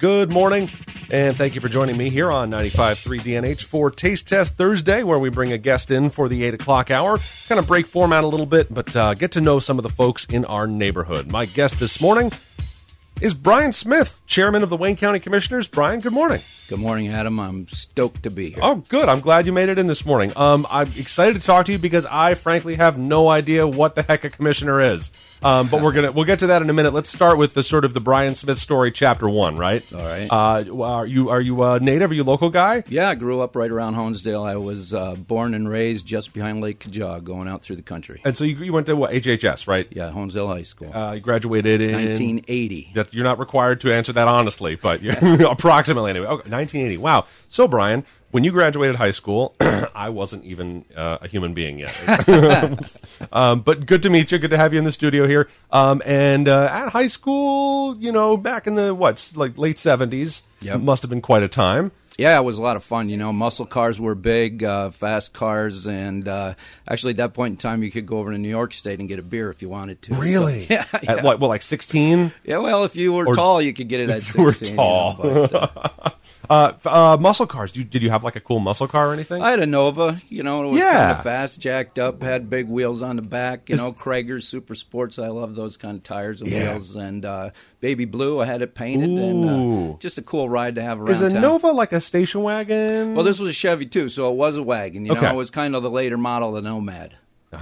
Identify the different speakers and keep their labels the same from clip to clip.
Speaker 1: Good morning, and thank you for joining me here on 95.3 DNH for Taste Test Thursday, where we bring a guest in for the 8 o'clock hour. Kind of break format a little bit, but uh, get to know some of the folks in our neighborhood. My guest this morning is Brian Smith, chairman of the Wayne County Commissioners. Brian, good morning.
Speaker 2: Good morning, Adam. I'm stoked to be here.
Speaker 1: Oh, good. I'm glad you made it in this morning. Um, I'm excited to talk to you because I frankly have no idea what the heck a commissioner is. Um, but we're gonna we'll get to that in a minute. Let's start with the sort of the Brian Smith story, chapter one, right?
Speaker 2: All right.
Speaker 1: Uh, are you are you a native? Are you a local guy?
Speaker 2: Yeah, I grew up right around Honesdale. I was uh, born and raised just behind Lake Kajah, going out through the country.
Speaker 1: And so you, you went to what HHS, right?
Speaker 2: Yeah, Honesdale High School.
Speaker 1: Uh, you graduated in
Speaker 2: 1980.
Speaker 1: That you're not required to answer that honestly, but approximately anyway. Okay, 1980. Wow. So Brian, when you graduated high school, I wasn't even uh, a human being yet. um, but good to meet you. Good to have you in the studio here. Um, and uh, at high school, you know, back in the what, like late 70s,
Speaker 2: Yep.
Speaker 1: must have been quite a time.
Speaker 2: Yeah, it was a lot of fun. You know, muscle cars were big, uh, fast cars, and uh, actually at that point in time, you could go over to New York State and get a beer if you wanted to.
Speaker 1: Really?
Speaker 2: So, yeah, yeah.
Speaker 1: At what? Well, like 16.
Speaker 2: Yeah, well, if you were
Speaker 1: Or-
Speaker 2: tall, you could get it at
Speaker 1: if you were tall.
Speaker 2: You know, but, uh,
Speaker 1: Uh, uh, muscle cars. Did you, did you have like a cool muscle car or anything?
Speaker 2: I had a Nova, you know, it was
Speaker 1: Yeah.
Speaker 2: kind of fast, jacked up, had big wheels on the back, you know, Cragar Super Sports. I love those kind of tires and
Speaker 1: Yeah.
Speaker 2: wheels. And uh, Baby Blue, I had it painted, and uh, just a cool ride to have around
Speaker 1: Is a
Speaker 2: town.
Speaker 1: Nova like a station wagon?
Speaker 2: Well, this was a Chevy too, so it was a wagon. You know,
Speaker 1: Okay.
Speaker 2: it was kind of the later model of the Nomad.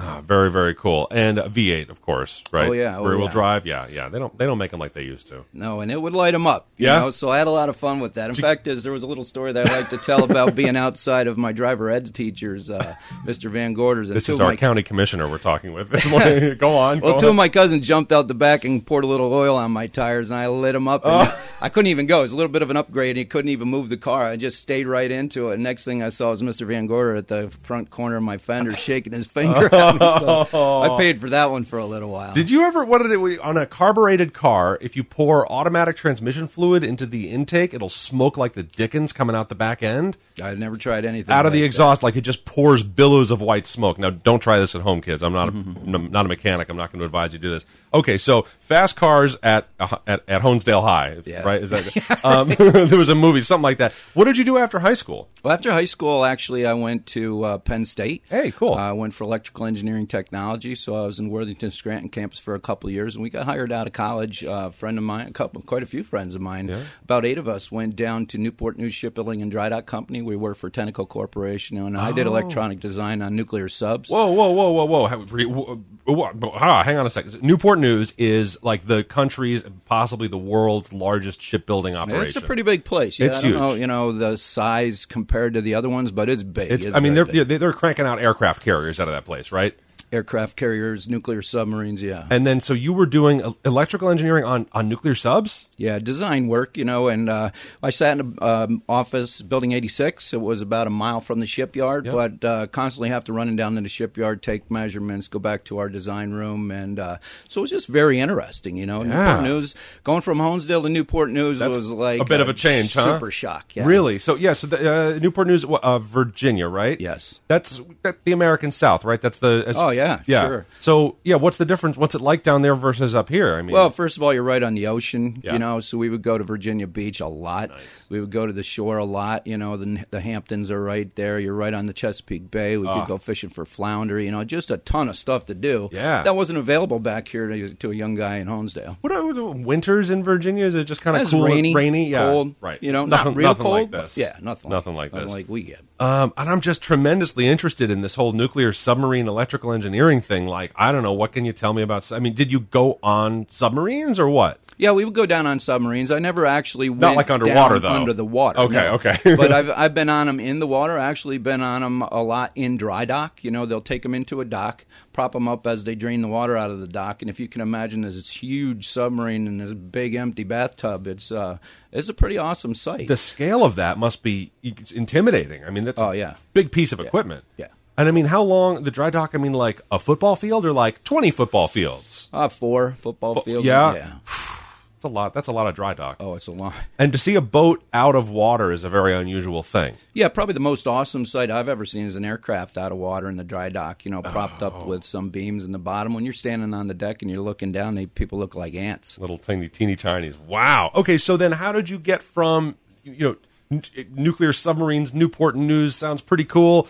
Speaker 1: Ah, very very cool, and a V8, of course, right?
Speaker 2: Oh, yeah, oh,
Speaker 1: rear wheel
Speaker 2: yeah.
Speaker 1: drive. Yeah, yeah. They don't they don't make them like they used to.
Speaker 2: No, and it would light them up. You
Speaker 1: Yeah?
Speaker 2: know, so I had a lot of fun with that. In fact, is there was a little story that I like to tell about being outside of my driver ed teachers, uh, Mr. Van Gorders. and
Speaker 1: This is our
Speaker 2: my-
Speaker 1: county commissioner we're talking with go on.
Speaker 2: Well,
Speaker 1: go
Speaker 2: two
Speaker 1: on.
Speaker 2: of my cousins jumped out the back and poured a little oil on my tires, and I lit them up. And
Speaker 1: Oh.
Speaker 2: I couldn't even go. It was a little bit of an upgrade, and he couldn't even move the car. I just stayed right into it. Next thing I saw was Mr. Van Gorder at the front corner of my fender, shaking his finger at me. So I paid for that one for a little while.
Speaker 1: Did you ever? What did it on a carbureted car? If you pour automatic transmission fluid into the intake, it'll smoke like the dickens coming out the back end,
Speaker 2: I've never tried anything
Speaker 1: out of the
Speaker 2: like
Speaker 1: exhaust, like it just pours billows of white smoke. Now, don't try this at home, kids. I'm not a,
Speaker 2: Mm-hmm.
Speaker 1: not a mechanic. I'm not going to advise you to do this. Okay, so fast cars at uh, at, at Honesdale High,
Speaker 2: Yeah.
Speaker 1: right? Is that um, there was a movie, something like that? What did you do after high school?
Speaker 2: Well, after high school, actually, I went to uh, Penn State.
Speaker 1: Hey, cool.
Speaker 2: Uh, I went for electrical engineering technology, so I was in Worthington Scranton campus for a couple of years, and we got hired out of college. Uh, a friend of mine, a couple, quite a few friends of mine, about eight of us, went down to Newport News Shipbuilding and Dry Dock Company. We worked for Tenneco Corporation, and I
Speaker 1: Oh.
Speaker 2: did electronic design on nuclear subs.
Speaker 1: Whoa, whoa, whoa, whoa, whoa! How- re- wh- wh- ah, hang on a second. Newport News is like the country's, possibly the world's largest shipbuilding operation.
Speaker 2: It's a pretty big place. Yeah,
Speaker 1: It's
Speaker 2: I don't
Speaker 1: huge.
Speaker 2: Know, you know the size compared to the other ones, but it's big.
Speaker 1: It's,
Speaker 2: It's
Speaker 1: I mean, they're
Speaker 2: big.
Speaker 1: they're cranking out aircraft carriers out of that place, right?
Speaker 2: Aircraft carriers, nuclear submarines. Yeah.
Speaker 1: And then, so you were doing electrical engineering on on nuclear subs.
Speaker 2: Yeah, design work, you know, and uh, I sat in an um, office, Building 86. It was about a mile from the shipyard,
Speaker 1: Yep.
Speaker 2: but uh, constantly have to running down to the shipyard, take measurements, go back to our design room, and uh, so it was just very interesting, you know.
Speaker 1: Yeah.
Speaker 2: Newport News, going from Honesdale to Newport News
Speaker 1: That's
Speaker 2: was like
Speaker 1: a bit of a change, huh?
Speaker 2: Super shock, yeah.
Speaker 1: Really? So yeah. So the, uh, Newport News, uh, Virginia, right?
Speaker 2: Yes.
Speaker 1: That's that, the American South, right? That's the. as-
Speaker 2: Oh, yeah,
Speaker 1: yeah.
Speaker 2: sure.
Speaker 1: So yeah, what's the difference? What's it like down there versus up here? I mean,
Speaker 2: Well, first of all, you're right on the ocean,
Speaker 1: Yeah.
Speaker 2: you know. So we would go to Virginia Beach a lot. We would go to the shore a lot. You know, the, the Hamptons are right there. You're right on the Chesapeake Bay. We
Speaker 1: Ah.
Speaker 2: could go fishing for flounder. You know, just a ton of stuff to do.
Speaker 1: Yeah.
Speaker 2: that wasn't available back here to, to a young guy in Honesdale.
Speaker 1: what are the winters in Virginia? Is it just kind of cool,
Speaker 2: rainy,
Speaker 1: rainy, yeah,
Speaker 2: cold.
Speaker 1: right?
Speaker 2: You know,
Speaker 1: nothing,
Speaker 2: not real
Speaker 1: nothing
Speaker 2: cold.
Speaker 1: like this.
Speaker 2: Yeah, nothing.
Speaker 1: nothing like this.
Speaker 2: Like we get.
Speaker 1: Um, and I'm just tremendously interested in this whole nuclear submarine electrical engineering thing. Like, I don't know, what can you tell me about? I mean, did you go on submarines or what?
Speaker 2: Yeah, we would go down on submarines. I never actually went
Speaker 1: like underwater, though.
Speaker 2: Under the water.
Speaker 1: Okay,
Speaker 2: no.
Speaker 1: okay.
Speaker 2: but I've I've been on them in the water. Actually, been on them a lot in dry dock. You know, they'll take them into a dock, prop them up as they drain the water out of the dock, and if you can imagine, there's this huge submarine and this big empty bathtub. It's uh, it's a pretty awesome sight.
Speaker 1: The scale of that must be intimidating. I mean, that's
Speaker 2: Oh,
Speaker 1: a
Speaker 2: yeah.
Speaker 1: big piece of equipment.
Speaker 2: Yeah.
Speaker 1: And I mean, how long the dry dock? I mean, like a football field or like twenty football fields?
Speaker 2: uh, four football fields.
Speaker 1: yeah.
Speaker 2: yeah.
Speaker 1: That's a lot. That's a lot of dry dock.
Speaker 2: Oh, it's a lot.
Speaker 1: And to see a boat out of water is a very unusual thing.
Speaker 2: Yeah, probably the most awesome sight I've ever seen is an aircraft out of water in the dry dock. You know, propped
Speaker 1: Oh.
Speaker 2: up with some beams in the bottom. When you're standing on the deck and you're looking down, they people look like ants.
Speaker 1: Little tiny, teeny tinies. Wow. Okay, so then how did you get from you know n- nuclear submarines, Newport News sounds pretty cool,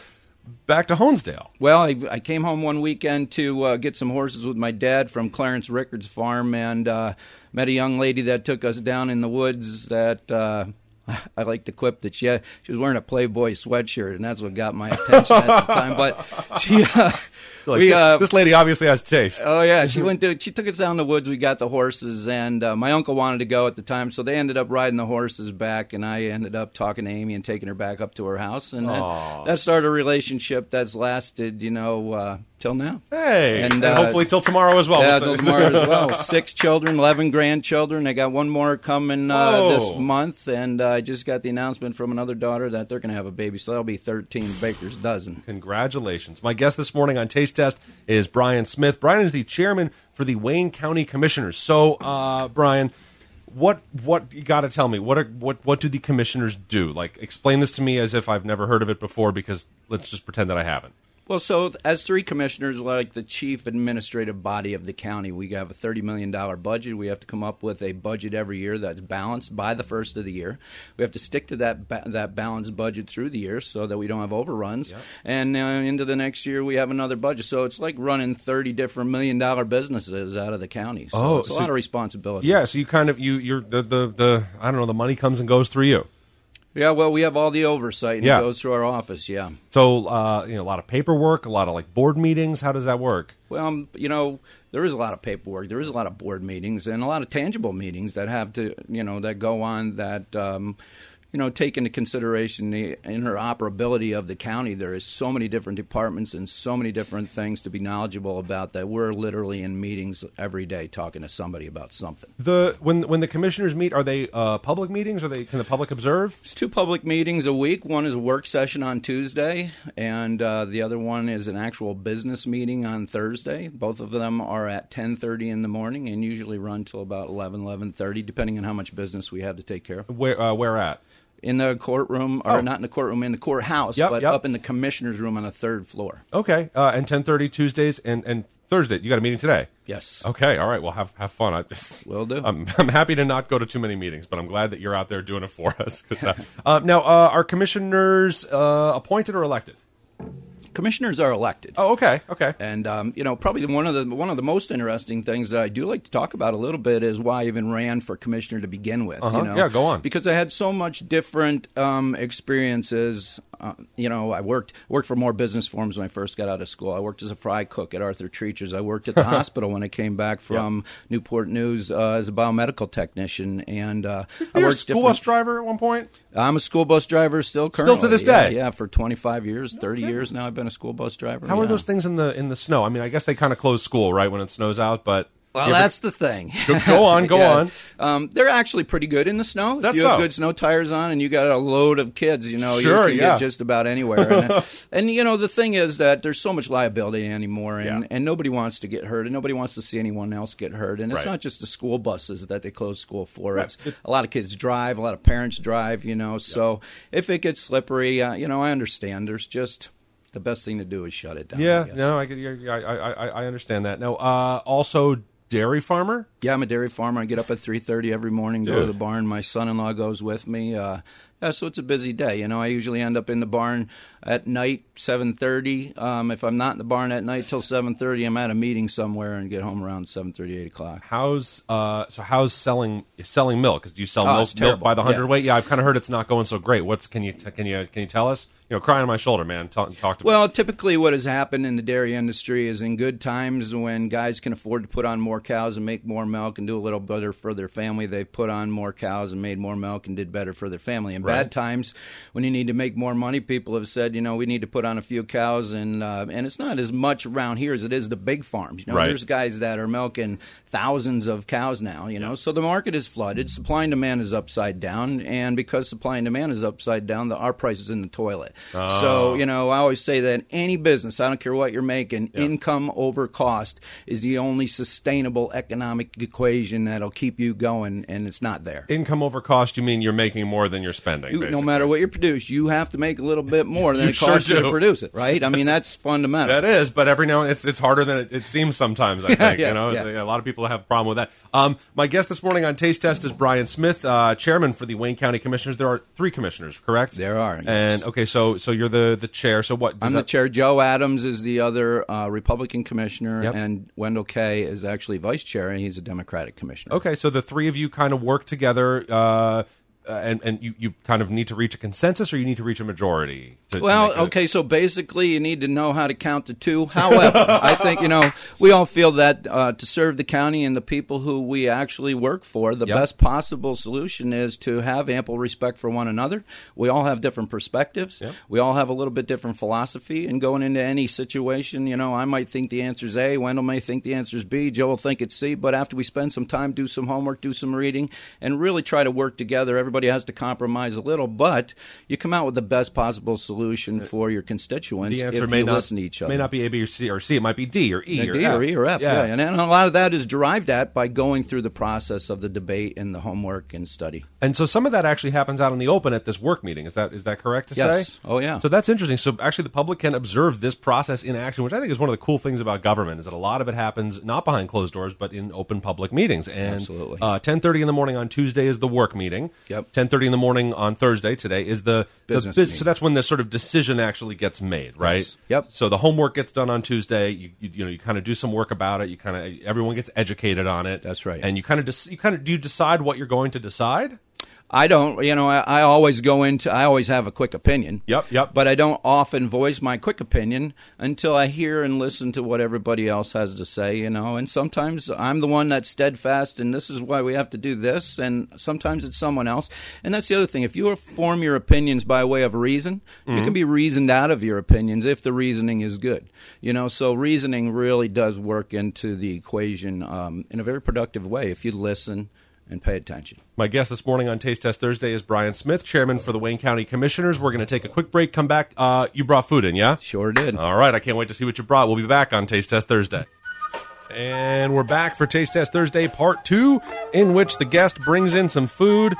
Speaker 1: back to Honesdale?
Speaker 2: Well, I, I came home one weekend to uh, get some horses with my dad from Clarence Rickards Farm, and uh, met a young lady that took us down in the woods. That uh, I like to quip that she had, she was wearing a Playboy sweatshirt, and that's what got my attention at the time. But she, uh,
Speaker 1: Like,
Speaker 2: we,
Speaker 1: this,
Speaker 2: uh,
Speaker 1: this lady obviously has taste.
Speaker 2: Oh yeah, she went to. She took us down the woods. We got the horses, and uh, my uncle wanted to go at the time, so they ended up riding the horses back, and I ended up talking to Amy and taking her back up to her house, and that, that started a relationship that's lasted, you know, uh, till now.
Speaker 1: hey, and,
Speaker 2: uh,
Speaker 1: hopefully till tomorrow as well.
Speaker 2: Yeah, till tomorrow as well. Six children, eleven grandchildren. I got one more coming uh, this month, and uh, I just got the announcement from another daughter that they're going to have a baby, so that'll be thirteen Baker's dozen.
Speaker 1: Congratulations. My guest this morning on Taste Test is Brian Smith. Brian is the chairman for the Wayne County Commissioners. So, uh, Brian, what what you got to tell me? What are what what do the commissioners do? Like explain this to me as if I've never heard of it before because let's just pretend that I haven't.
Speaker 2: Well, so as three commissioners, like the chief administrative body of the county, we have a $30 million budget. We have to come up with a budget every year that's balanced by the first of the year. We have to stick to that ba- that balanced budget through the year so that we don't have overruns. And uh, into the next year, we have another budget. So it's like running 30 different million dollar businesses out of the county. So
Speaker 1: Oh,
Speaker 2: it's a
Speaker 1: so-
Speaker 2: lot of responsibility.
Speaker 1: Yeah, so you kind of you you're the the, the I don't know the money comes and goes through you.
Speaker 2: Yeah, well, we have all the oversight and
Speaker 1: Yeah.
Speaker 2: it goes through our office, yeah.
Speaker 1: So uh, you know a lot of paperwork, a lot of like board meetings. How does that work?
Speaker 2: Well, um, you know, there is a lot of paperwork. There is a lot of board meetings and a lot of tangible meetings that have to, you know, that go on that, um, you know, take into consideration the interoperability of the county. There is so many different departments and so many different things to be knowledgeable about that we're literally in meetings every day talking to somebody about something.
Speaker 1: The when when the commissioners meet, are they uh, public meetings? Are they can the public observe?
Speaker 2: It's two public meetings a week. One is a work session on Tuesday, and uh, the other one is an actual business meeting on Thursday. Both of them are at 10:30 in the morning and usually run till about 11, 11:30, depending on how much business we have to take care of.
Speaker 1: Where uh, where at?
Speaker 2: In the courtroom, or
Speaker 1: Oh.
Speaker 2: not in the courtroom, in the courthouse,
Speaker 1: Yep,
Speaker 2: but
Speaker 1: yep.
Speaker 2: up in the commissioner's room on the third floor.
Speaker 1: Okay, uh, and ten thirty Tuesdays and and Thursday. You got a meeting today.
Speaker 2: Yes,
Speaker 1: Okay, all right. Well, have have fun. I,
Speaker 2: will do.
Speaker 1: I'm I'm happy to not go to too many meetings, but I'm glad that you're out there doing it for us. 'cause, uh, uh, now, uh, are commissioners uh, appointed or elected?
Speaker 2: Commissioners are elected.
Speaker 1: Oh, okay, okay.
Speaker 2: And um, you know, probably one of the one of the most interesting things that I do like to talk about a little bit is why I even ran for commissioner to begin with.
Speaker 1: Uh-huh.
Speaker 2: You know?
Speaker 1: Yeah, go on.
Speaker 2: Because I had so much different um, experiences. Uh, you know, I worked worked for Moore Business Forms when I first got out of school. I worked as a fry cook at Arthur Treacher's. I worked at the hospital when I came back from Newport News uh, as a biomedical technician, and uh, I
Speaker 1: You're a
Speaker 2: worked
Speaker 1: school
Speaker 2: different-
Speaker 1: bus driver at one point.
Speaker 2: I'm a school bus driver still currently.
Speaker 1: Still to this day?
Speaker 2: Yeah, for 25 years, 30 years now. I've been a school bus driver.
Speaker 1: How are those things in the in the snow? I mean, I guess they kind of close school right when it snows out, but
Speaker 2: Well,
Speaker 1: ever-
Speaker 2: that's the thing.
Speaker 1: Go- go on, go on.
Speaker 2: Um, they're actually pretty good in the snow. If
Speaker 1: That's
Speaker 2: you have
Speaker 1: so.
Speaker 2: good snow tires on and you got a load of kids, you know,
Speaker 1: Sure,
Speaker 2: you can
Speaker 1: yeah.
Speaker 2: get just about anywhere. and, and, you know, the thing is that there's so much liability anymore, and,
Speaker 1: Yeah.
Speaker 2: and nobody wants to get hurt, and nobody wants to see anyone else get hurt. And it's
Speaker 1: Right.
Speaker 2: not just the school buses that they close school for. It's a lot of kids drive, a lot of parents drive, you know. So if it gets slippery, uh, you know, I understand. There's just the best thing to do is shut it down.
Speaker 1: Yeah,
Speaker 2: guess.
Speaker 1: no, I, I I I I understand that. No, uh, also dairy farmer.
Speaker 2: Yeah, I'm a dairy farmer. I get up at three thirty every morning, go to the barn. My son-in-law goes with me. Uh, yeah, so it's a busy day. You know, I usually end up in the barn at night, seven thirty. Um, if I'm not in the barn at night till seven thirty, I'm at a meeting somewhere and get home around seven thirty, eight o'clock.
Speaker 1: How's uh so how's selling selling milk? do you sell
Speaker 2: Oh,
Speaker 1: milk, milk by the hundredweight?
Speaker 2: Yeah.
Speaker 1: Yeah, I've kind of heard it's not going so great. What's can you t- can you can you tell us? You know, crying on my shoulder, man. Talk, talk to me.
Speaker 2: Well, typically what has happened in the dairy industry is in good times when guys can afford to put on more cows and make more milk and do a little better for their family, they put on more cows and made more milk and did better for their family.
Speaker 1: Right.
Speaker 2: Bad times, when you need to make more money, people have said, you know, we need to put on a few cows, and uh, and it's not as much around here as it is the big farms. You know,
Speaker 1: Right.
Speaker 2: there's guys that are milking thousands of cows now. You know, so the market is flooded, supply and demand is upside down, and because supply and demand is upside down, the, our price is in the toilet. So you know, I always say that any business, I don't care what you're making, income over cost is the only sustainable economic equation that'll keep you going, and it's not there.
Speaker 1: Income over cost, you mean you're making more than you're spending?
Speaker 2: You- no matter what you produce, you have to make a little bit more than it
Speaker 1: sure
Speaker 2: costs you to produce it, right? I mean, that's fundamental.
Speaker 1: That is, but every now and it's it's harder than it, it seems sometimes. I think
Speaker 2: yeah,
Speaker 1: you know
Speaker 2: yeah.
Speaker 1: A lot of people have a problem with that. Um, my guest this morning on Taste Test is Brian Smith, uh, chairman for the Wayne County Commissioners. There are three commissioners, correct?
Speaker 2: There are, yes.
Speaker 1: And okay, so so you're the the chair. So what? does
Speaker 2: I'm the chair. Joe Adams is the other uh, Republican commissioner,
Speaker 1: Yep.
Speaker 2: and Wendell Kay is actually vice chair, and he's a Democratic commissioner.
Speaker 1: Okay, so the three of you kind of work together. Uh, uh, and and you, you kind of need to reach a consensus, or you need to reach a majority. To, to
Speaker 2: Well,
Speaker 1: a-
Speaker 2: okay, so basically you need to know how to count to two. However, I think, you know, we all feel that uh, to serve the county and the people who we actually work for, the
Speaker 1: Yep.
Speaker 2: best possible solution is to have ample respect for one another. We all have different perspectives.
Speaker 1: Yep.
Speaker 2: We all have a little bit different philosophy. And going into any situation, you know, I might think the answer is A, Wendell may think the answer is B, Joe will think it's C. But after we spend some time, do some homework, do some reading, and really try to work together, everybody has to compromise a little, but you come out with the best possible solution for your constituents
Speaker 1: the answer
Speaker 2: if
Speaker 1: may
Speaker 2: you
Speaker 1: not
Speaker 2: listen to each other.
Speaker 1: may not be A, B, or C, or C. It might be D or E
Speaker 2: Yeah,
Speaker 1: or
Speaker 2: D
Speaker 1: F.
Speaker 2: or E or F, yeah. And, and a lot of that is derived at by going through the process of the debate and the homework and study.
Speaker 1: And so some of that actually happens out in the open at this work meeting. Is that is that correct to
Speaker 2: Yes.
Speaker 1: say?
Speaker 2: Oh, yeah.
Speaker 1: So that's interesting. So actually, the public can observe this process in action, which I think is one of the cool things about government. Is that a lot of it happens not behind closed doors, but in open public meetings. And
Speaker 2: Absolutely.
Speaker 1: uh, ten thirty in the morning on Tuesday is the work meeting.
Speaker 2: Yep.
Speaker 1: Ten thirty in the morning on Thursday today is the the
Speaker 2: Business
Speaker 1: bus-
Speaker 2: meeting.
Speaker 1: So that's when the sort of decision actually gets made, right?
Speaker 2: Yes. Yep.
Speaker 1: So the homework gets done on Tuesday. You you, you know you kind of do some work about it. You kind of everyone gets educated on it.
Speaker 2: That's right.
Speaker 1: And you kind of dis- you kind of do you decide what you're going to decide?
Speaker 2: I don't, you know, I, I always go into, I always have a quick opinion.
Speaker 1: Yep, yep.
Speaker 2: But I don't often voice my quick opinion until I hear and listen to what everybody else has to say, you know. And sometimes I'm the one that's steadfast, and this is why we have to do this. And sometimes it's someone else. And that's the other thing. If you form your opinions by way of reason, you can be reasoned out of your opinions if the reasoning is good, you know. So reasoning really does work into the equation um, in a very productive way if you listen and pay attention.
Speaker 1: My guest this morning on Taste Test Thursday is Brian Smith, chairman for the Wayne County Commissioners. We're going to take a quick break, come back. Uh, you brought food in, yeah?
Speaker 2: Sure did.
Speaker 1: All right, I can't wait to see what you brought. We'll be back on Taste Test Thursday. And we're back for Taste Test Thursday, part two, in which the guest brings in some food.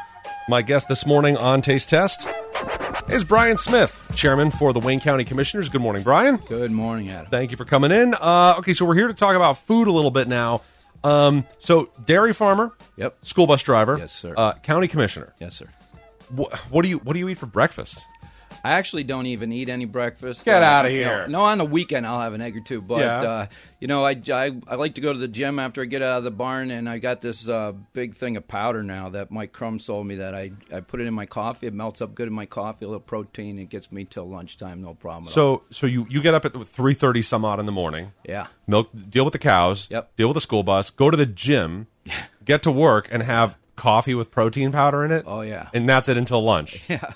Speaker 1: My guest this morning on Taste Test is Brian Smith, chairman for the Wayne County Commissioners. Good morning, Brian.
Speaker 2: Good morning, Adam.
Speaker 1: Thank you for coming in. Uh, okay, so we're here to talk about food a little bit now. Um, so, dairy farmer,
Speaker 2: Yep.
Speaker 1: school bus driver,
Speaker 2: Yes, sir.
Speaker 1: Uh, county commissioner.
Speaker 2: Yes, sir.
Speaker 1: What, what do you What do you eat for breakfast?
Speaker 2: I actually don't even eat any breakfast.
Speaker 1: Get
Speaker 2: Uh,
Speaker 1: outta
Speaker 2: you
Speaker 1: here.
Speaker 2: No, on the weekend I'll have an egg or two, but
Speaker 1: Yeah.
Speaker 2: uh, you know, I, I I like to go to the gym after I get out of the barn, and I got this uh, big thing of powder now that Mike Crum sold me. That I I put it in my coffee. It melts up good in my coffee. A little protein. It gets me till lunchtime. No problem. At all.
Speaker 1: So, so you you get up at three thirty some odd in the morning.
Speaker 2: yeah.
Speaker 1: milk deal with the cows
Speaker 2: Yep.
Speaker 1: deal with the school bus go to the gym get to work and have coffee with protein powder in it
Speaker 2: Oh, yeah.
Speaker 1: and that's it until lunch
Speaker 2: Yeah.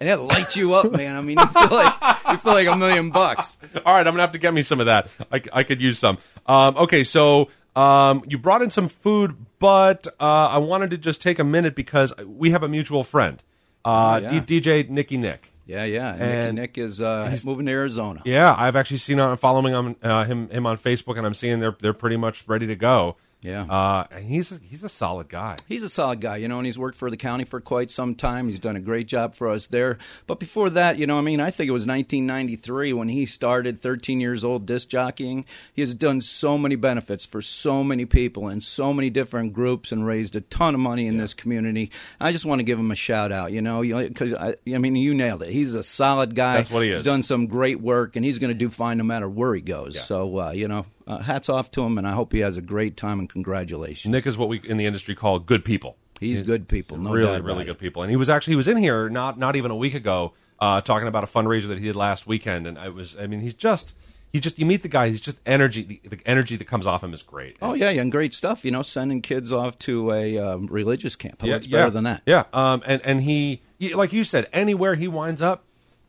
Speaker 2: And it lights you up, man. I mean, you feel like you feel like a million bucks.
Speaker 1: all right i'm gonna have to get me some of that i, I could use some um, okay so um, you brought in some food but uh, i wanted to just take a minute because we have a mutual friend uh,
Speaker 2: Oh, yeah.
Speaker 1: D- dj nicky nick
Speaker 2: Yeah, yeah. And Nicky Nick is uh, moving to Arizona.
Speaker 1: yeah i've actually seen on following on, uh, him him on facebook and i'm seeing they're they're pretty much ready to go
Speaker 2: Yeah.
Speaker 1: uh, and he's a, he's a solid guy
Speaker 2: He's a solid guy, you know, and he's worked for the county for quite some time. He's done a great job for us there. But before that, you know, I mean, I think it was 1993 when he started, 13 years old, disc jockeying. He has done so many benefits for so many people and so many different groups and raised a ton of money in this community. I just want to give him a shout out, you know, because I, I mean, you nailed it. He's a solid guy.
Speaker 1: That's what he is.
Speaker 2: He's done some great work, and he's going to do fine no matter where he goes. So, uh, you know, uh, hats off to him, and I hope he has a great time and congratulations.
Speaker 1: Nick is what we in the industry call good people.
Speaker 2: He's, good people, no
Speaker 1: really,
Speaker 2: doubt about
Speaker 1: really
Speaker 2: it.
Speaker 1: good people. And he was actually he was in here not not even a week ago uh, talking about a fundraiser that he did last weekend. And I was I mean he's just he just you meet the guy he's just energy the, the energy that comes off him is great.
Speaker 2: Oh yeah, yeah, and great stuff. You know, sending kids off to a um, religious camp. How
Speaker 1: yeah,
Speaker 2: much
Speaker 1: yeah,
Speaker 2: better than that?
Speaker 1: Yeah, um, and and he like you said anywhere he winds up.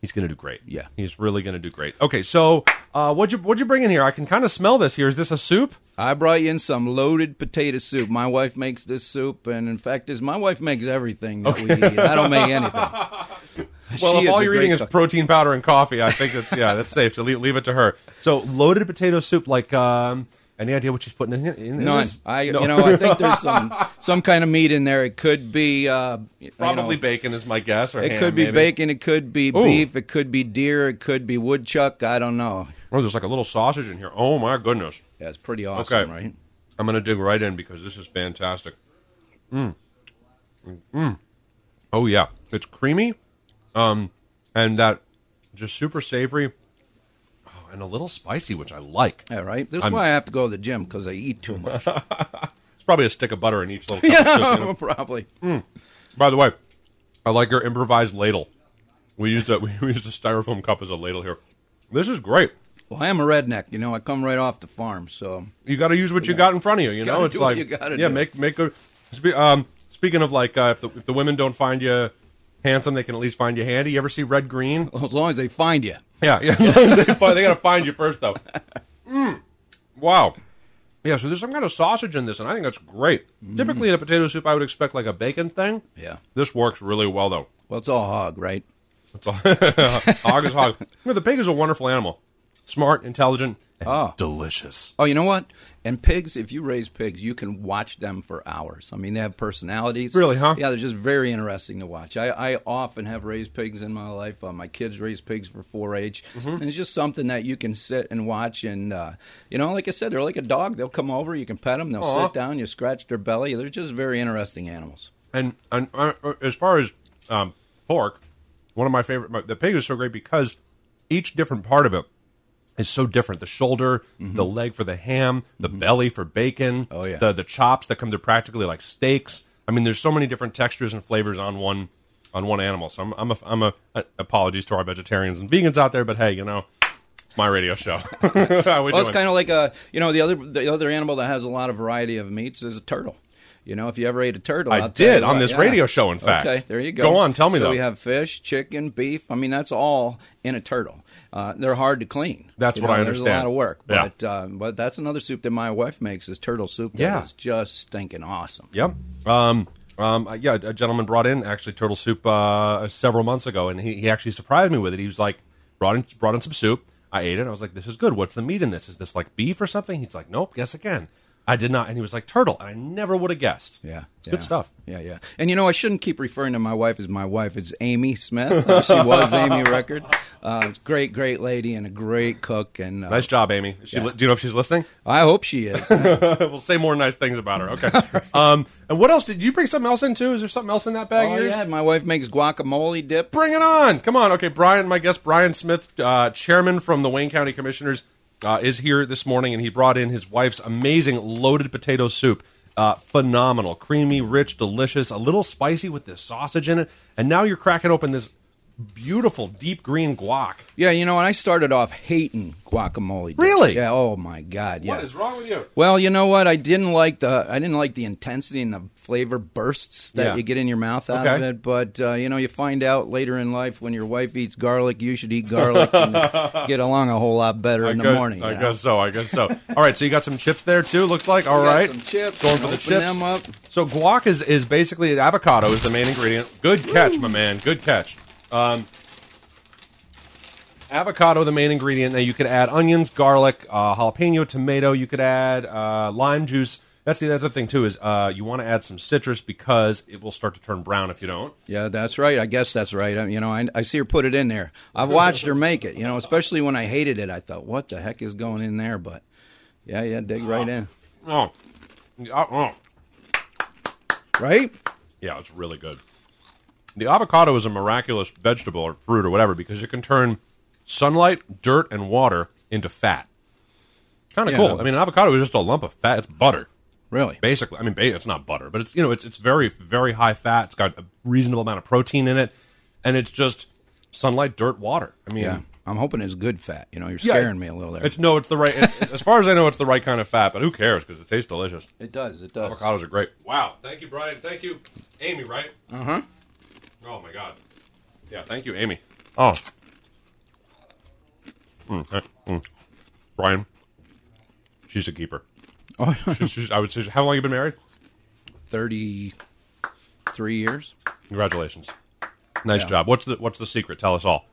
Speaker 1: He's going to do great.
Speaker 2: Yeah.
Speaker 1: he's really going to do great. Okay, so uh, what'd you what'd you bring in here? I can kind of smell this here. Is this a soup?
Speaker 2: I brought you in some loaded potato soup. My wife makes this soup, and in fact, is my wife makes everything that we eat. I don't make anything.
Speaker 1: Well,
Speaker 2: She
Speaker 1: if all you're eating is protein powder and coffee, I think that's yeah, that's safe to leave, leave it to her. So loaded potato soup, like um, Any idea what she's putting in? in,
Speaker 2: None.
Speaker 1: this?
Speaker 2: I,
Speaker 1: No.
Speaker 2: you know, I think there's some some kind of meat in there. It could be uh, you
Speaker 1: Probably
Speaker 2: know,
Speaker 1: bacon is my guess. Or
Speaker 2: It
Speaker 1: ham,
Speaker 2: could be
Speaker 1: maybe.
Speaker 2: bacon. It could be
Speaker 1: Ooh.
Speaker 2: beef. It could be deer. It could be woodchuck. I don't know.
Speaker 1: Oh, there's like a little sausage in here. Oh my goodness.
Speaker 2: Yeah, it's pretty awesome,
Speaker 1: Okay.
Speaker 2: right?
Speaker 1: I'm gonna dig right in because this is fantastic. Mm. Mm. Oh yeah, it's creamy, um, and that just super savory, and a little spicy, which I like.
Speaker 2: Yeah, right. This is
Speaker 1: I'm-
Speaker 2: why I have to go to the gym because I eat too much.
Speaker 1: It's probably a stick of butter in each little cup. of soup, you know?
Speaker 2: Probably.
Speaker 1: By the way, I like your improvised ladle. We used a we used a styrofoam cup as a ladle here. This is great.
Speaker 2: Well, I am a redneck. You know, I come right off the farm, so
Speaker 1: You got to use what you got in front of you. You know,
Speaker 2: Gotta
Speaker 1: it's
Speaker 2: do what
Speaker 1: like
Speaker 2: you gotta
Speaker 1: yeah,
Speaker 2: do.
Speaker 1: make make a. Spe- um, speaking of like, uh, if the if the women don't find you handsome, they can at least find you handy. You ever see Red Green?
Speaker 2: as long as they find you.
Speaker 1: Yeah, yeah. they, find, they got to find you first, though. Mm. Wow. Yeah, so there's some kind of sausage in this, and I think that's great. Typically, in a potato soup, I would expect like a bacon thing.
Speaker 2: Yeah.
Speaker 1: This works really well, though.
Speaker 2: Well, it's all hog, right?
Speaker 1: It's all- hog is hog. You know, the pig is a wonderful animal. Smart, intelligent,
Speaker 2: Oh.
Speaker 1: delicious.
Speaker 2: Oh, you know what? And pigs, if you raise pigs, you can watch them for hours. I mean, they have personalities.
Speaker 1: Really, huh?
Speaker 2: Yeah, they're just very interesting to watch. I, I often have raised pigs in my life. Uh, my kids raise pigs for 4-H,
Speaker 1: Mm-hmm.
Speaker 2: and it's just something that you can sit and watch. And uh, you know, like I said, they're like a dog. They'll come over, you can pet them, they'll
Speaker 1: Aw.
Speaker 2: sit down, you scratch their belly. They're just very interesting animals.
Speaker 1: And, and uh, uh, as far as um, pork, one of my favorite. The pig is so great because each different part of it is so different. The shoulder, the leg for the ham, the belly for bacon.
Speaker 2: Mm-hmm. Oh, yeah.
Speaker 1: The the chops that come. They're practically like steaks. I mean, there's so many different textures and flavors on one on one animal. So I'm I'm a, I'm a uh, apologies to our vegetarians and vegans out there, but hey, you know, it's my radio show. How we
Speaker 2: Well, it's kind of like a you know the other the other animal that has a lot of variety of meats is a turtle. You know, if you ever ate a turtle,
Speaker 1: I
Speaker 2: I'll
Speaker 1: did
Speaker 2: you
Speaker 1: on
Speaker 2: what,
Speaker 1: this
Speaker 2: yeah.
Speaker 1: radio show, in fact.
Speaker 2: Okay, there you go.
Speaker 1: Go on, tell me
Speaker 2: so
Speaker 1: though.
Speaker 2: we have fish, chicken, beef. I mean, that's all in a turtle. Uh, they're hard to clean.
Speaker 1: That's
Speaker 2: You
Speaker 1: what I
Speaker 2: know, There's a lot of work,
Speaker 1: Yeah.
Speaker 2: but uh, but that's another soup that my wife makes is turtle soup. That
Speaker 1: Yeah.
Speaker 2: is just stinking awesome.
Speaker 1: Yep. Um, um, yeah, a gentleman brought in actually turtle soup uh, several months ago, and he, he actually surprised me with it. He was like, brought in brought in some soup. I ate it. I was like, this is good. What's the meat in this? Is this like beef or something? He's like, nope. Guess again. I did not. And he was like, turtle. And I never would have guessed.
Speaker 2: Yeah,
Speaker 1: It's
Speaker 2: yeah.
Speaker 1: good stuff.
Speaker 2: Yeah, yeah. And you know, I shouldn't keep referring to my wife as my wife. It's Amy Smith. She was Amy Record. Uh, great, great lady and a great cook. And uh,
Speaker 1: Nice job, Amy. She li- do you know if she's listening?
Speaker 2: I hope she is.
Speaker 1: we'll say more nice things about her. Okay. um, and what else did you bring? Something else in too? Is there something else in that bag?
Speaker 2: oh yeah, my wife makes guacamole dip.
Speaker 1: Bring it on. Come on. Okay, Brian, my guest, Brian Smith, uh, chairman from the Wayne County Commissioners, uh, is here this morning, and he brought in his wife's amazing loaded potato soup. Uh, phenomenal. Creamy, rich, delicious, a little spicy with this sausage in it. And now you're cracking open this beautiful deep green guac.
Speaker 2: Yeah, you know, and I started off hating guacamole.
Speaker 1: Really?
Speaker 2: Yeah. Oh my God. Yeah.
Speaker 1: What is wrong with you?
Speaker 2: Well, you know what? I didn't like the I didn't like the intensity and the flavor bursts that
Speaker 1: Yeah.
Speaker 2: you get in your mouth out
Speaker 1: Okay.
Speaker 2: of it. But uh, you know, you find out later in life when your wife eats garlic, you should eat garlic and get along a whole lot better in the morning.
Speaker 1: I
Speaker 2: know?
Speaker 1: guess so. I guess so. All right, so you got some chips there too. Looks like all right.
Speaker 2: some chips.
Speaker 1: Going for the chips.
Speaker 2: them up.
Speaker 1: So guac is is basically avocado is the main ingredient. Good catch, my man. Good catch. Um, avocado the main ingredient. Now you could add onions, garlic, uh, jalapeno, tomato. You could add uh, lime juice. That's the other thing too is uh, you want to add some citrus because it will start to turn brown if you don't.
Speaker 2: Yeah, that's right. I guess that's right. I, you know, I, I see her put it in there. I've watched her make it. You know, especially when I hated it, I thought, "What the heck is going in there?" But yeah, yeah, dig right in.
Speaker 1: Oh, Yeah, oh.
Speaker 2: Right?
Speaker 1: Yeah, it's really good. The avocado is a miraculous vegetable or fruit or whatever because it can turn sunlight, dirt, and water into fat. Kind of
Speaker 2: Yeah.
Speaker 1: cool. I mean, an avocado is just a lump of fat. It's butter,
Speaker 2: Really?
Speaker 1: basically. I mean, it's not butter, but it's you know, it's it's very very high fat. It's got a reasonable amount of protein in it, and it's just sunlight, dirt, water. I mean,
Speaker 2: Yeah. I'm hoping it's good fat. You know, you're
Speaker 1: yeah,
Speaker 2: scaring me a little there.
Speaker 1: It's no, it's the right. It's, as far as I know, it's the right kind of fat. But who cares? Because it tastes delicious.
Speaker 2: It does. It does.
Speaker 1: Avocados are great. Wow. Thank you, Brian. Thank you, Amy. Right?
Speaker 2: Uh huh.
Speaker 1: Oh my god. Yeah, thank you, Amy. Oh. Mm, eh, mm. Brian. She's a keeper.
Speaker 2: Oh,
Speaker 1: She's, she's, I would say, how long you been married?
Speaker 2: 33 years.
Speaker 1: Congratulations. Nice
Speaker 2: Yeah.
Speaker 1: job. What's the What's the secret? Tell us all.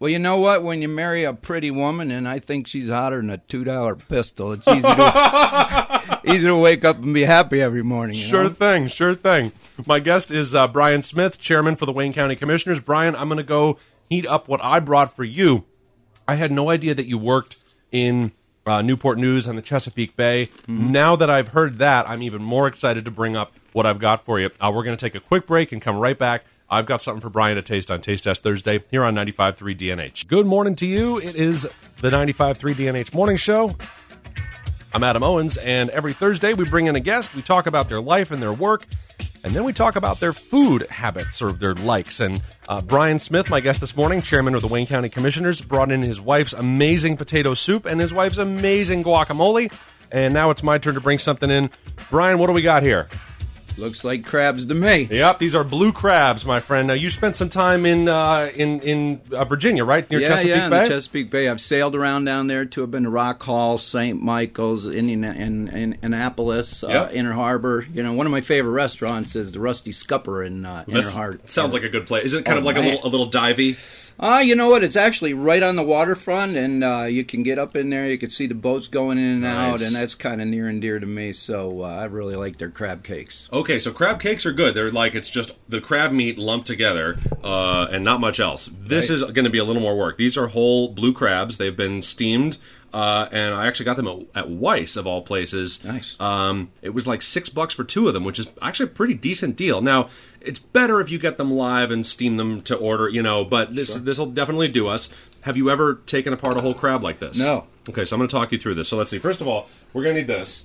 Speaker 2: Well, you know what? When you marry a pretty woman, and I think she's hotter than a two dollar pistol, it's easy to easy to wake up and be happy every morning. you
Speaker 3: Sure
Speaker 2: know?
Speaker 3: thing, sure thing. My guest is uh, Brian Smith, chairman for the Wayne County Commissioners. Brian, I'm going to go heat up what I brought for you. I had no idea that you worked in uh, Newport News and the Chesapeake Bay. Now that I've heard that, I'm even more excited to bring up what I've got for you. Uh, we're going to take a quick break and come right back. I've got something for Brian to taste on Taste Test Thursday here on 95.3 DNH. Good morning to you. It is the 95.3 DNH Morning Show. I'm Adam Owens, and every Thursday we bring in a guest. We talk about their life and their work, and then we talk about their food habits or their likes. And uh, Brian Smith, my guest this morning, chairman of the Wayne County Commissioners, brought in his wife's amazing potato soup and his wife's amazing guacamole. And now it's my turn to bring something in. Brian, what do we got here?
Speaker 2: Looks like crabs to me.
Speaker 3: Yep, these are blue crabs, my friend. Now you spent some time in uh, in in uh, Virginia, right near
Speaker 2: yeah,
Speaker 3: Chesapeake
Speaker 2: yeah, in
Speaker 3: Bay.
Speaker 2: the Chesapeake Bay. I've sailed around down there to. I've been to Rock Hall, St. Michael's, Indian, in, in, Annapolis, uh, Inner Harbor. You know, one of my favorite restaurants is the Rusty Scupper in uh, Inner Harbor.
Speaker 1: sounds like a good place. Is it kind
Speaker 2: Oh,
Speaker 1: of like a little a little divey?
Speaker 2: Ah, you know what? It's actually right on the waterfront, and uh, you can get up in there. You can see the boats going in and out, and that's kind of near and dear to me. So uh, I really like their crab cakes.
Speaker 1: Okay, so crab cakes are good. They're like it's just the crab meat lumped together uh, and not much else. This
Speaker 2: Right.
Speaker 1: is going to be a little more work. These are whole blue crabs. They've been steamed, uh, and I actually got them at, at Weis of all places.
Speaker 2: Nice.
Speaker 1: Um, it was like six bucks for two of them, which is actually a pretty decent deal. Now it's better if you get them live and steam them to order, you know. But this this will definitely do us. Have you ever taken apart a whole crab like this?
Speaker 2: No.
Speaker 1: Okay, so I'm going to talk you through this. So let's see. First of all, we're going to need this.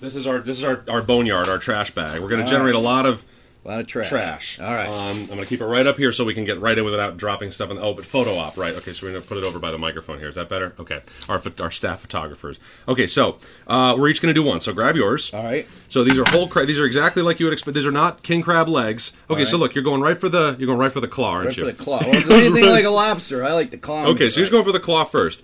Speaker 1: This is our this is our, our boneyard, our trash bag. We're going to generate a lot of
Speaker 2: A lot of trash.
Speaker 1: trash.
Speaker 2: All right.
Speaker 1: Um, I'm going to keep it right up here so we can get right in without dropping stuff. In the, oh, but photo op, right? Okay, so we're going to put it over by the microphone here. Is that better? Okay. Our our staff photographers. Okay, so uh, we're each going to do one. So grab yours.
Speaker 2: All right.
Speaker 1: So these are whole crab. These are exactly like you would expect. These are not king crab legs. Okay,
Speaker 2: All
Speaker 1: so look, you're going right for the you're going right for the claw, aren't
Speaker 2: Right
Speaker 1: you?
Speaker 2: for the claw. Well, anything like a lobster. I like the claw.
Speaker 1: Okay, so you're going for the claw first.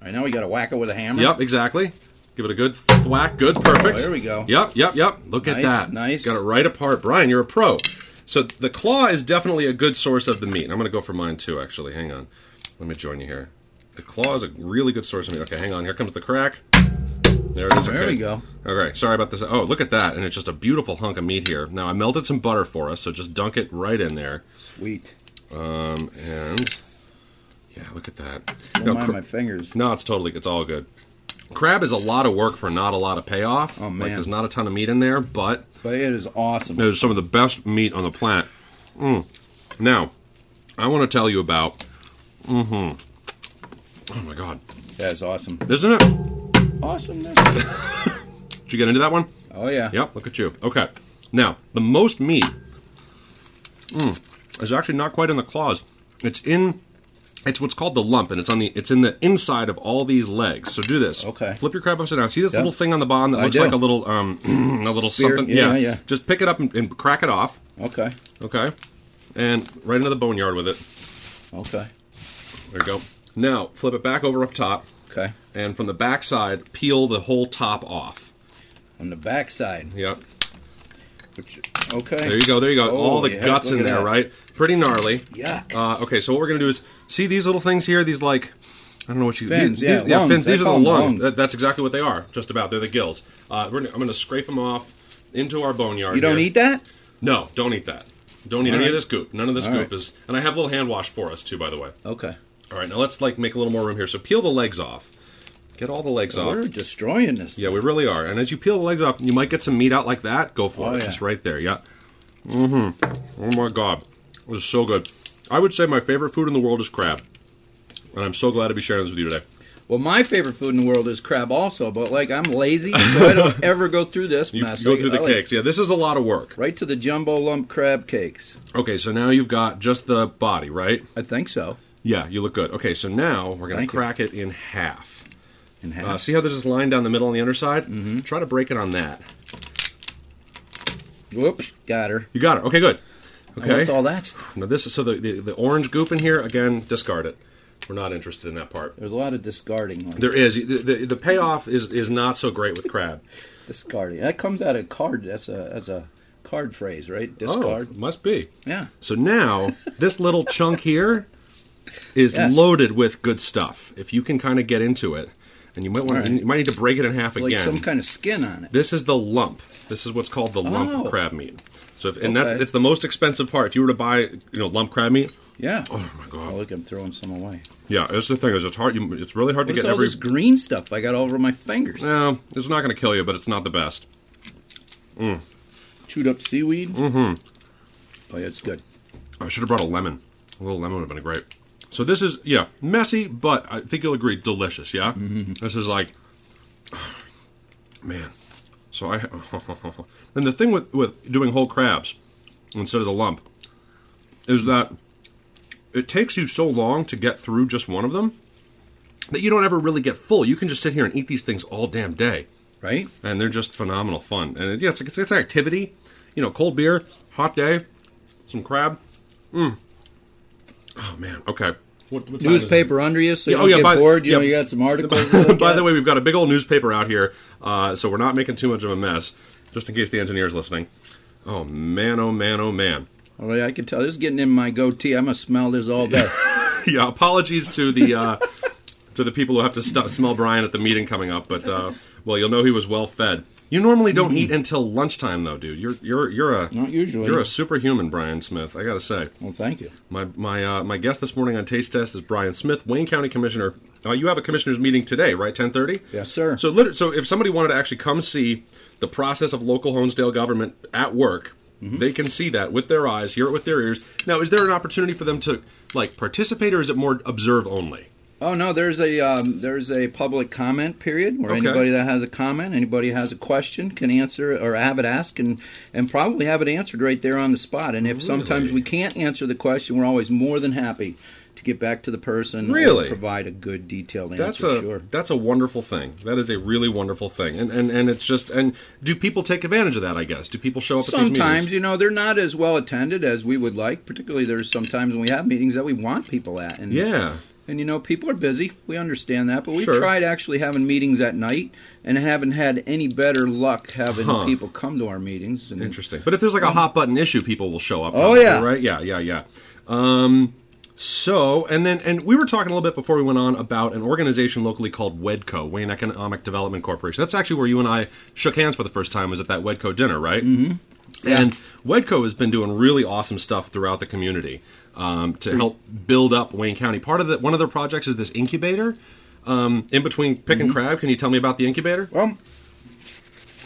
Speaker 2: I know we got to whack it with a hammer.
Speaker 1: Yep, exactly. Give it a good whack. Good, perfect.
Speaker 2: Oh, there we go.
Speaker 1: Yep, yep, yep. Look at that.
Speaker 2: nice.
Speaker 1: Got it right apart. Brian, you're a pro. So the claw is definitely a good source of the meat. I'm going to go for mine too, actually. Hang on. Let me join you here. The claw is a really good source of meat. Okay, hang on. Here comes the crack. There it is.
Speaker 2: There
Speaker 1: okay.
Speaker 2: we go.
Speaker 1: Okay, sorry about this. Oh, look at that. And it's just a beautiful hunk of meat here. Now, I melted some butter for us, so just dunk it right in there.
Speaker 2: Sweet.
Speaker 1: Um, and yeah, look at that.
Speaker 2: Don't mind
Speaker 1: cr-
Speaker 2: my fingers.
Speaker 1: no, it's totally, it's all good. Crab is a lot of work for not a lot of payoff.
Speaker 2: Oh,
Speaker 1: Like, there's not a ton of meat in there, but
Speaker 2: But it is awesome.
Speaker 1: there's some of the best meat on the planet. Mm. Now, I want to tell you about. Mm-hmm. Oh my God,
Speaker 2: That is awesome.
Speaker 1: isn't it?
Speaker 2: Awesomeness.
Speaker 1: Did you get into that one?
Speaker 2: Oh yeah.
Speaker 1: Yep. Look at you. Okay. Now, the most meat mm, is actually not quite in the claws. It's in. It's what's called the lump, and it's on the. It's in the inside of all these legs. So do this.
Speaker 2: Okay.
Speaker 1: Flip your crab upside down. See this
Speaker 2: Yep.
Speaker 1: little thing on the bottom that
Speaker 2: I
Speaker 1: looks
Speaker 2: do.
Speaker 1: like a little um a little
Speaker 2: Spear.
Speaker 1: something.
Speaker 2: Yeah, yeah. yeah.
Speaker 1: Just pick it up and, and crack it off.
Speaker 2: Okay.
Speaker 1: Okay. And right into the boneyard with it.
Speaker 2: Okay.
Speaker 1: There you go. Now flip it back over up top,
Speaker 2: Okay.
Speaker 1: and from the back side, peel the whole top off.
Speaker 2: On the backside.
Speaker 1: Yep.
Speaker 2: Which, okay.
Speaker 1: There you go. There you go. All the
Speaker 2: heck,
Speaker 1: guts in there,
Speaker 2: that.
Speaker 1: right? Pretty gnarly.
Speaker 2: Yuck.
Speaker 1: Uh, okay, so what we're gonna do is see these little things here. These like I don't know what you
Speaker 2: Fins,
Speaker 1: these-
Speaker 2: yeah,
Speaker 1: these-
Speaker 2: lungs.
Speaker 1: fins.
Speaker 2: They
Speaker 1: These are the lungs.
Speaker 2: lungs.
Speaker 1: That, that's exactly what they are. Just about. They're the gills. Uh, we're, I'm gonna scrape them off into our boneyard.
Speaker 2: you don't
Speaker 1: here.
Speaker 2: eat that?
Speaker 1: No, don't eat that. Don't eat
Speaker 2: All
Speaker 1: any of this goop. None of this
Speaker 2: All
Speaker 1: goop
Speaker 2: right.
Speaker 1: is. And I have a little hand wash for us too, by the way.
Speaker 2: Okay.
Speaker 1: All right, now let's like make a little more room here. So peel the legs off. Get all the legs off.
Speaker 2: We're destroying this.
Speaker 1: Yeah, we really are. And as you peel the legs off, you might get some meat out like that. Go for
Speaker 2: Oh,
Speaker 1: it.
Speaker 2: yeah.
Speaker 1: Just right there. Yeah. Mm-hmm. Oh my god. It was so good. I would say my favorite food in the world is crab. And I'm so glad to be sharing this with you today.
Speaker 2: Well, my favorite food in the world is crab, also. But like, I'm lazy, so I don't ever go through this
Speaker 1: You
Speaker 2: mess.
Speaker 1: go
Speaker 2: I-
Speaker 1: through the
Speaker 2: I like-
Speaker 1: cakes. Yeah, this is a lot of work.
Speaker 2: Right to the jumbo lump crab cakes.
Speaker 1: Okay, so now you've got just the body, right?
Speaker 2: I think so.
Speaker 1: Yeah, you look good. Okay, so now we're going to
Speaker 2: Thank you.
Speaker 1: crack it in half.
Speaker 2: In half.
Speaker 1: Uh, see how there's this line down the middle on the underside? Mm-hmm. Try to break it on that.
Speaker 2: Whoops, got her.
Speaker 1: You got her. Okay, good. Okay.
Speaker 2: What's all that? stuff?
Speaker 1: Now this is so the, the the orange goop in here again. Discard it. We're not interested in that part.
Speaker 2: There's a lot of discarding. Like,
Speaker 1: There is the, the, the payoff is is not so great with crab.
Speaker 2: discarding. That comes out of card. That's a that's a card phrase, right? Discard.
Speaker 1: Oh, must be.
Speaker 2: Yeah.
Speaker 1: So now this little chunk here, is
Speaker 2: Yes.
Speaker 1: loaded with good stuff. If you can kind of get into it, and you might want
Speaker 2: right.
Speaker 1: you might need to break it in half
Speaker 2: like
Speaker 1: again.
Speaker 2: some kind of skin on it.
Speaker 1: This is the lump. This is what's called the lump
Speaker 2: Oh.
Speaker 1: crab meat. So, if, and that's it's the most expensive part. If you were to buy, you know, lump crab meat,
Speaker 2: Yeah.
Speaker 1: oh my god,
Speaker 2: Oh, look, I'm throwing some away.
Speaker 1: yeah, that's the thing. Is it's hard. You, it's really hard to
Speaker 2: What's
Speaker 1: get
Speaker 2: all
Speaker 1: every.
Speaker 2: this green stuff I got all over my fingers?
Speaker 1: No, it's not going to kill you, but it's not the best. Mm.
Speaker 2: Chewed up seaweed. Mm-hmm. Oh, yeah, it's good.
Speaker 1: I should have brought a lemon. A little lemon would have been great. So this is yeah messy, but I think you'll agree delicious. Yeah, this is like man. So I and the thing with with doing whole crabs instead of the lump is that it takes you so long to get through just one of them that you don't ever really get full. You can just sit here and eat these things all damn day,
Speaker 2: Right?
Speaker 1: and they're just phenomenal fun. And yeah, it's it's, it's an activity. You know, cold beer, hot day, some crab. Mm. Oh man. Okay. What, what time is it?
Speaker 2: Newspaper under you, so you
Speaker 1: Yeah,
Speaker 2: don't
Speaker 1: oh, yeah,
Speaker 2: get
Speaker 1: by-
Speaker 2: bored. You
Speaker 1: yeah.
Speaker 2: know, you got some articles. to
Speaker 1: By the way, we've got a big old newspaper out here, uh, so we're not making too much of a mess, just in case the engineer's listening. Oh man, oh man, oh man.
Speaker 2: Oh, yeah, I can tell. This is getting in my goatee. I'm gonna smell this all day.
Speaker 1: yeah, apologies to the uh, to the people who have to st- smell Brian at the meeting coming up, but uh, well, you'll know he was well fed. You normally don't eat until lunchtime, though, dude. You're you're you're a
Speaker 2: Mm-hmm. Not usually.
Speaker 1: you're a superhuman, Brian Smith. I gotta say.
Speaker 2: well, thank you.
Speaker 1: My my uh, my guest this morning on Taste Test is Brian Smith, Wayne County Commissioner. Uh, you have a commissioners meeting today, right? Ten thirty.
Speaker 2: Yes, sir.
Speaker 1: So liter- so if somebody wanted to actually come see the process of local Honesdale government at work,
Speaker 2: Mm-hmm.
Speaker 1: they can see that with their eyes, hear it with their ears. Now, is there an opportunity for them to like participate, or is it more observe only?
Speaker 2: Oh no, there's a um, there's a public comment period where
Speaker 1: Okay.
Speaker 2: anybody that has a comment, anybody has a question, can answer or have it asked, and and probably have it answered right there on the spot. And if sometimes we can't answer the question, we're always more than happy to get back to the person.
Speaker 1: Really?
Speaker 2: provide a good detailed answer.
Speaker 1: That's a
Speaker 2: sure.
Speaker 1: that's a wonderful thing. That is a really wonderful thing, and and and it's just and do people take advantage of that? I guess do people show up at these
Speaker 2: Sometimes, you know, they're not as well attended as we would like. Particularly, there's sometimes when we have meetings that we want people at, and
Speaker 1: Yeah.
Speaker 2: And you know, people are busy. We understand that, but we
Speaker 1: Sure.
Speaker 2: tried actually having meetings at night, and haven't had any better luck having
Speaker 1: Huh.
Speaker 2: people come to our meetings. And
Speaker 1: Interesting. But if there's like a hot button issue, people will show up.
Speaker 2: Oh, yeah.
Speaker 1: right. Yeah, yeah, yeah. Um, so and then and we were talking a little bit before we went on about an organization locally called WEDCO, Wayne Economic Development Corporation. That's actually where you and I shook hands for the first time. Was at that WEDCO dinner, right? Mm-hmm. And WEDCO has been doing really awesome stuff throughout the community um, to help build up Wayne County. Part of the one of their projects is this incubator. Um, in between pick
Speaker 2: Mm-hmm.
Speaker 1: and crab, can you tell me about the incubator?
Speaker 2: well,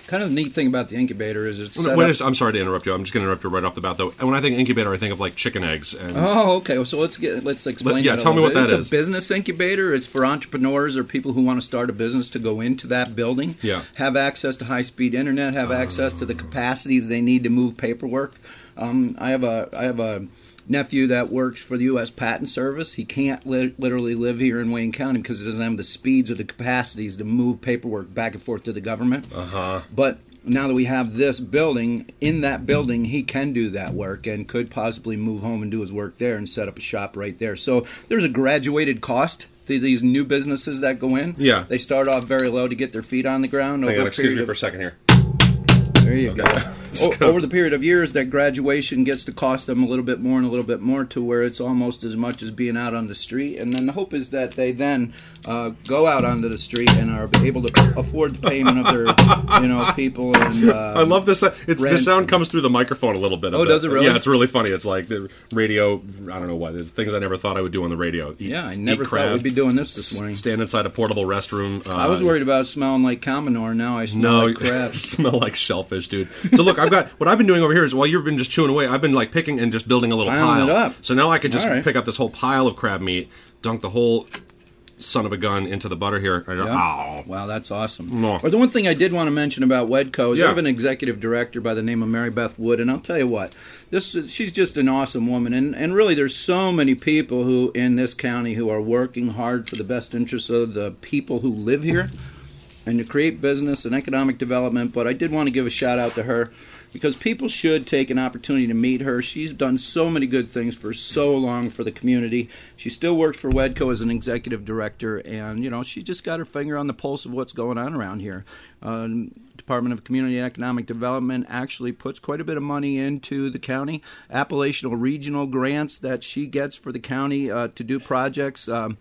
Speaker 2: kind of the neat thing about the incubator is it's set
Speaker 1: Wait,
Speaker 2: up-
Speaker 1: a s- I'm sorry to interrupt you. I'm just going to interrupt you right off the bat, though. And when I think incubator, I think of like chicken eggs. And
Speaker 2: Oh, okay. So let's get let's explain.
Speaker 1: yeah,
Speaker 2: that a
Speaker 1: tell me
Speaker 2: little
Speaker 1: what
Speaker 2: bit.
Speaker 1: that
Speaker 2: it's
Speaker 1: is.
Speaker 2: a business incubator. It's for entrepreneurs or people who want to start a business to go into that building.
Speaker 1: Yeah.
Speaker 2: have access to high speed internet. Have access to the capacities they need to move paperwork. Um, I have a I have a nephew that works for the U.S. Patent Service. He can't li- literally live here in Wayne County because he doesn't have the speeds or the capacities to move paperwork back and forth to the government.
Speaker 1: uh huh.
Speaker 2: But now that we have this building, in that building, he can do that work and could possibly move home and do his work there and set up a shop right there. So there's a graduated cost to these new businesses that go in.
Speaker 1: Yeah.
Speaker 2: They start off very low to get their feet on the ground.
Speaker 1: Hang on, excuse me
Speaker 2: of-
Speaker 1: for a second here.
Speaker 2: there you go. O- over the period of years, that graduation gets to cost them a little bit more and a little bit more to where it's almost as much as being out on the street. And then the hope is that they then uh, go out onto the street and are able to afford the payment of their, you know, people. And uh,
Speaker 1: I love this. It's the
Speaker 2: rent.
Speaker 1: sound comes through the microphone a little bit.
Speaker 2: Oh, does it really?
Speaker 1: Yeah, it's really funny. It's like the radio. I don't know why. There's things I never thought I would do on the radio. Eat,
Speaker 2: Yeah, I never thought
Speaker 1: crab,
Speaker 2: we'd be doing this this morning.
Speaker 1: Stand inside a portable restroom. Uh,
Speaker 2: I was worried about smelling like Commodore. Now I smell
Speaker 1: No,
Speaker 2: like crab.
Speaker 1: smell like shellfish, dude. So look, I've got what I've been doing over here is while you've been just chewing away, I've been like picking and just building a little
Speaker 2: Piling
Speaker 1: pile.
Speaker 2: it up.
Speaker 1: So now I could just
Speaker 2: All right.
Speaker 1: pick up this whole pile of crab meat, dunk the whole son of a gun into the butter here. and-. Ow.
Speaker 2: Wow, that's awesome.
Speaker 1: No.
Speaker 2: Or the one thing I did want to mention about Wedco is
Speaker 1: Yeah.
Speaker 2: I have an executive director by the name of Mary Beth Wood, and I'll tell you what, this is- she's just an awesome woman, and and really there's so many people who in this county who are working hard for the best interests of the people who live here, and to create business and economic development. But I did want to give a shout out to her. Because people should take an opportunity to meet her. She's done so many good things for so long for the community. She still works for Wedco as an executive director, and you know she just got her finger on the pulse of what's going on around here. Um, Department of Community and Economic Development actually puts quite a bit of money into the county. Appalachian regional grants that she gets for the county uh, to do projects. Um,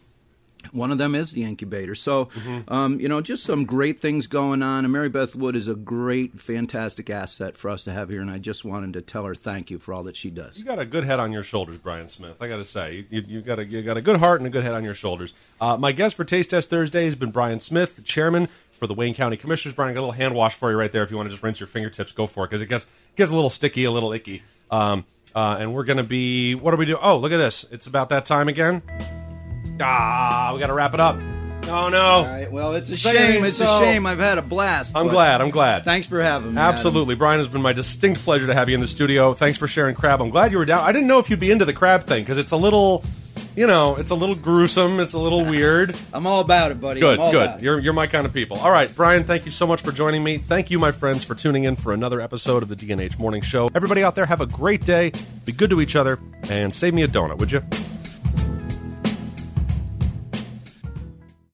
Speaker 2: one of them is the incubator. So,
Speaker 1: Mm-hmm.
Speaker 2: um, you know, just some great things going on. And Mary Beth Wood is a great, fantastic asset for us to have here. And I just wanted to tell her thank you for all that she does.
Speaker 1: You got a good head on your shoulders, Brian Smith. I got to say, you, you got a you got a good heart and a good head on your shoulders. Uh, my guest for Taste Test Thursday has been Brian Smith, the chairman for the Wayne County Commissioners. Brian, I got a little hand wash for you right there. If you want to just rinse your fingertips, go for it because it gets gets a little sticky, a little icky. Um, uh, and we're going to be what do we do? Oh, look at this! It's about that time again. Ah, we got to wrap it up. Oh no!
Speaker 2: All right. Well, it's a
Speaker 1: Saying
Speaker 2: shame. It's
Speaker 1: so.
Speaker 2: a shame. I've had a blast.
Speaker 1: I'm glad. I'm glad.
Speaker 2: Thanks for having me. Adam.
Speaker 1: Absolutely. Brian, it's been my distinct pleasure to have you in the studio. Thanks for sharing crab. I'm glad you were down. I didn't know if you'd be into the crab thing because it's a little, you know, it's a little gruesome. It's a little weird.
Speaker 2: I'm all about it, buddy.
Speaker 1: Good, good. You're, you're my kind of people. All right, Brian, thank you so much for joining me. Thank you, my friends, for tuning in for another episode of the DNH Morning Show. Everybody out there, have a great day. Be good to each other and save me a donut, would you?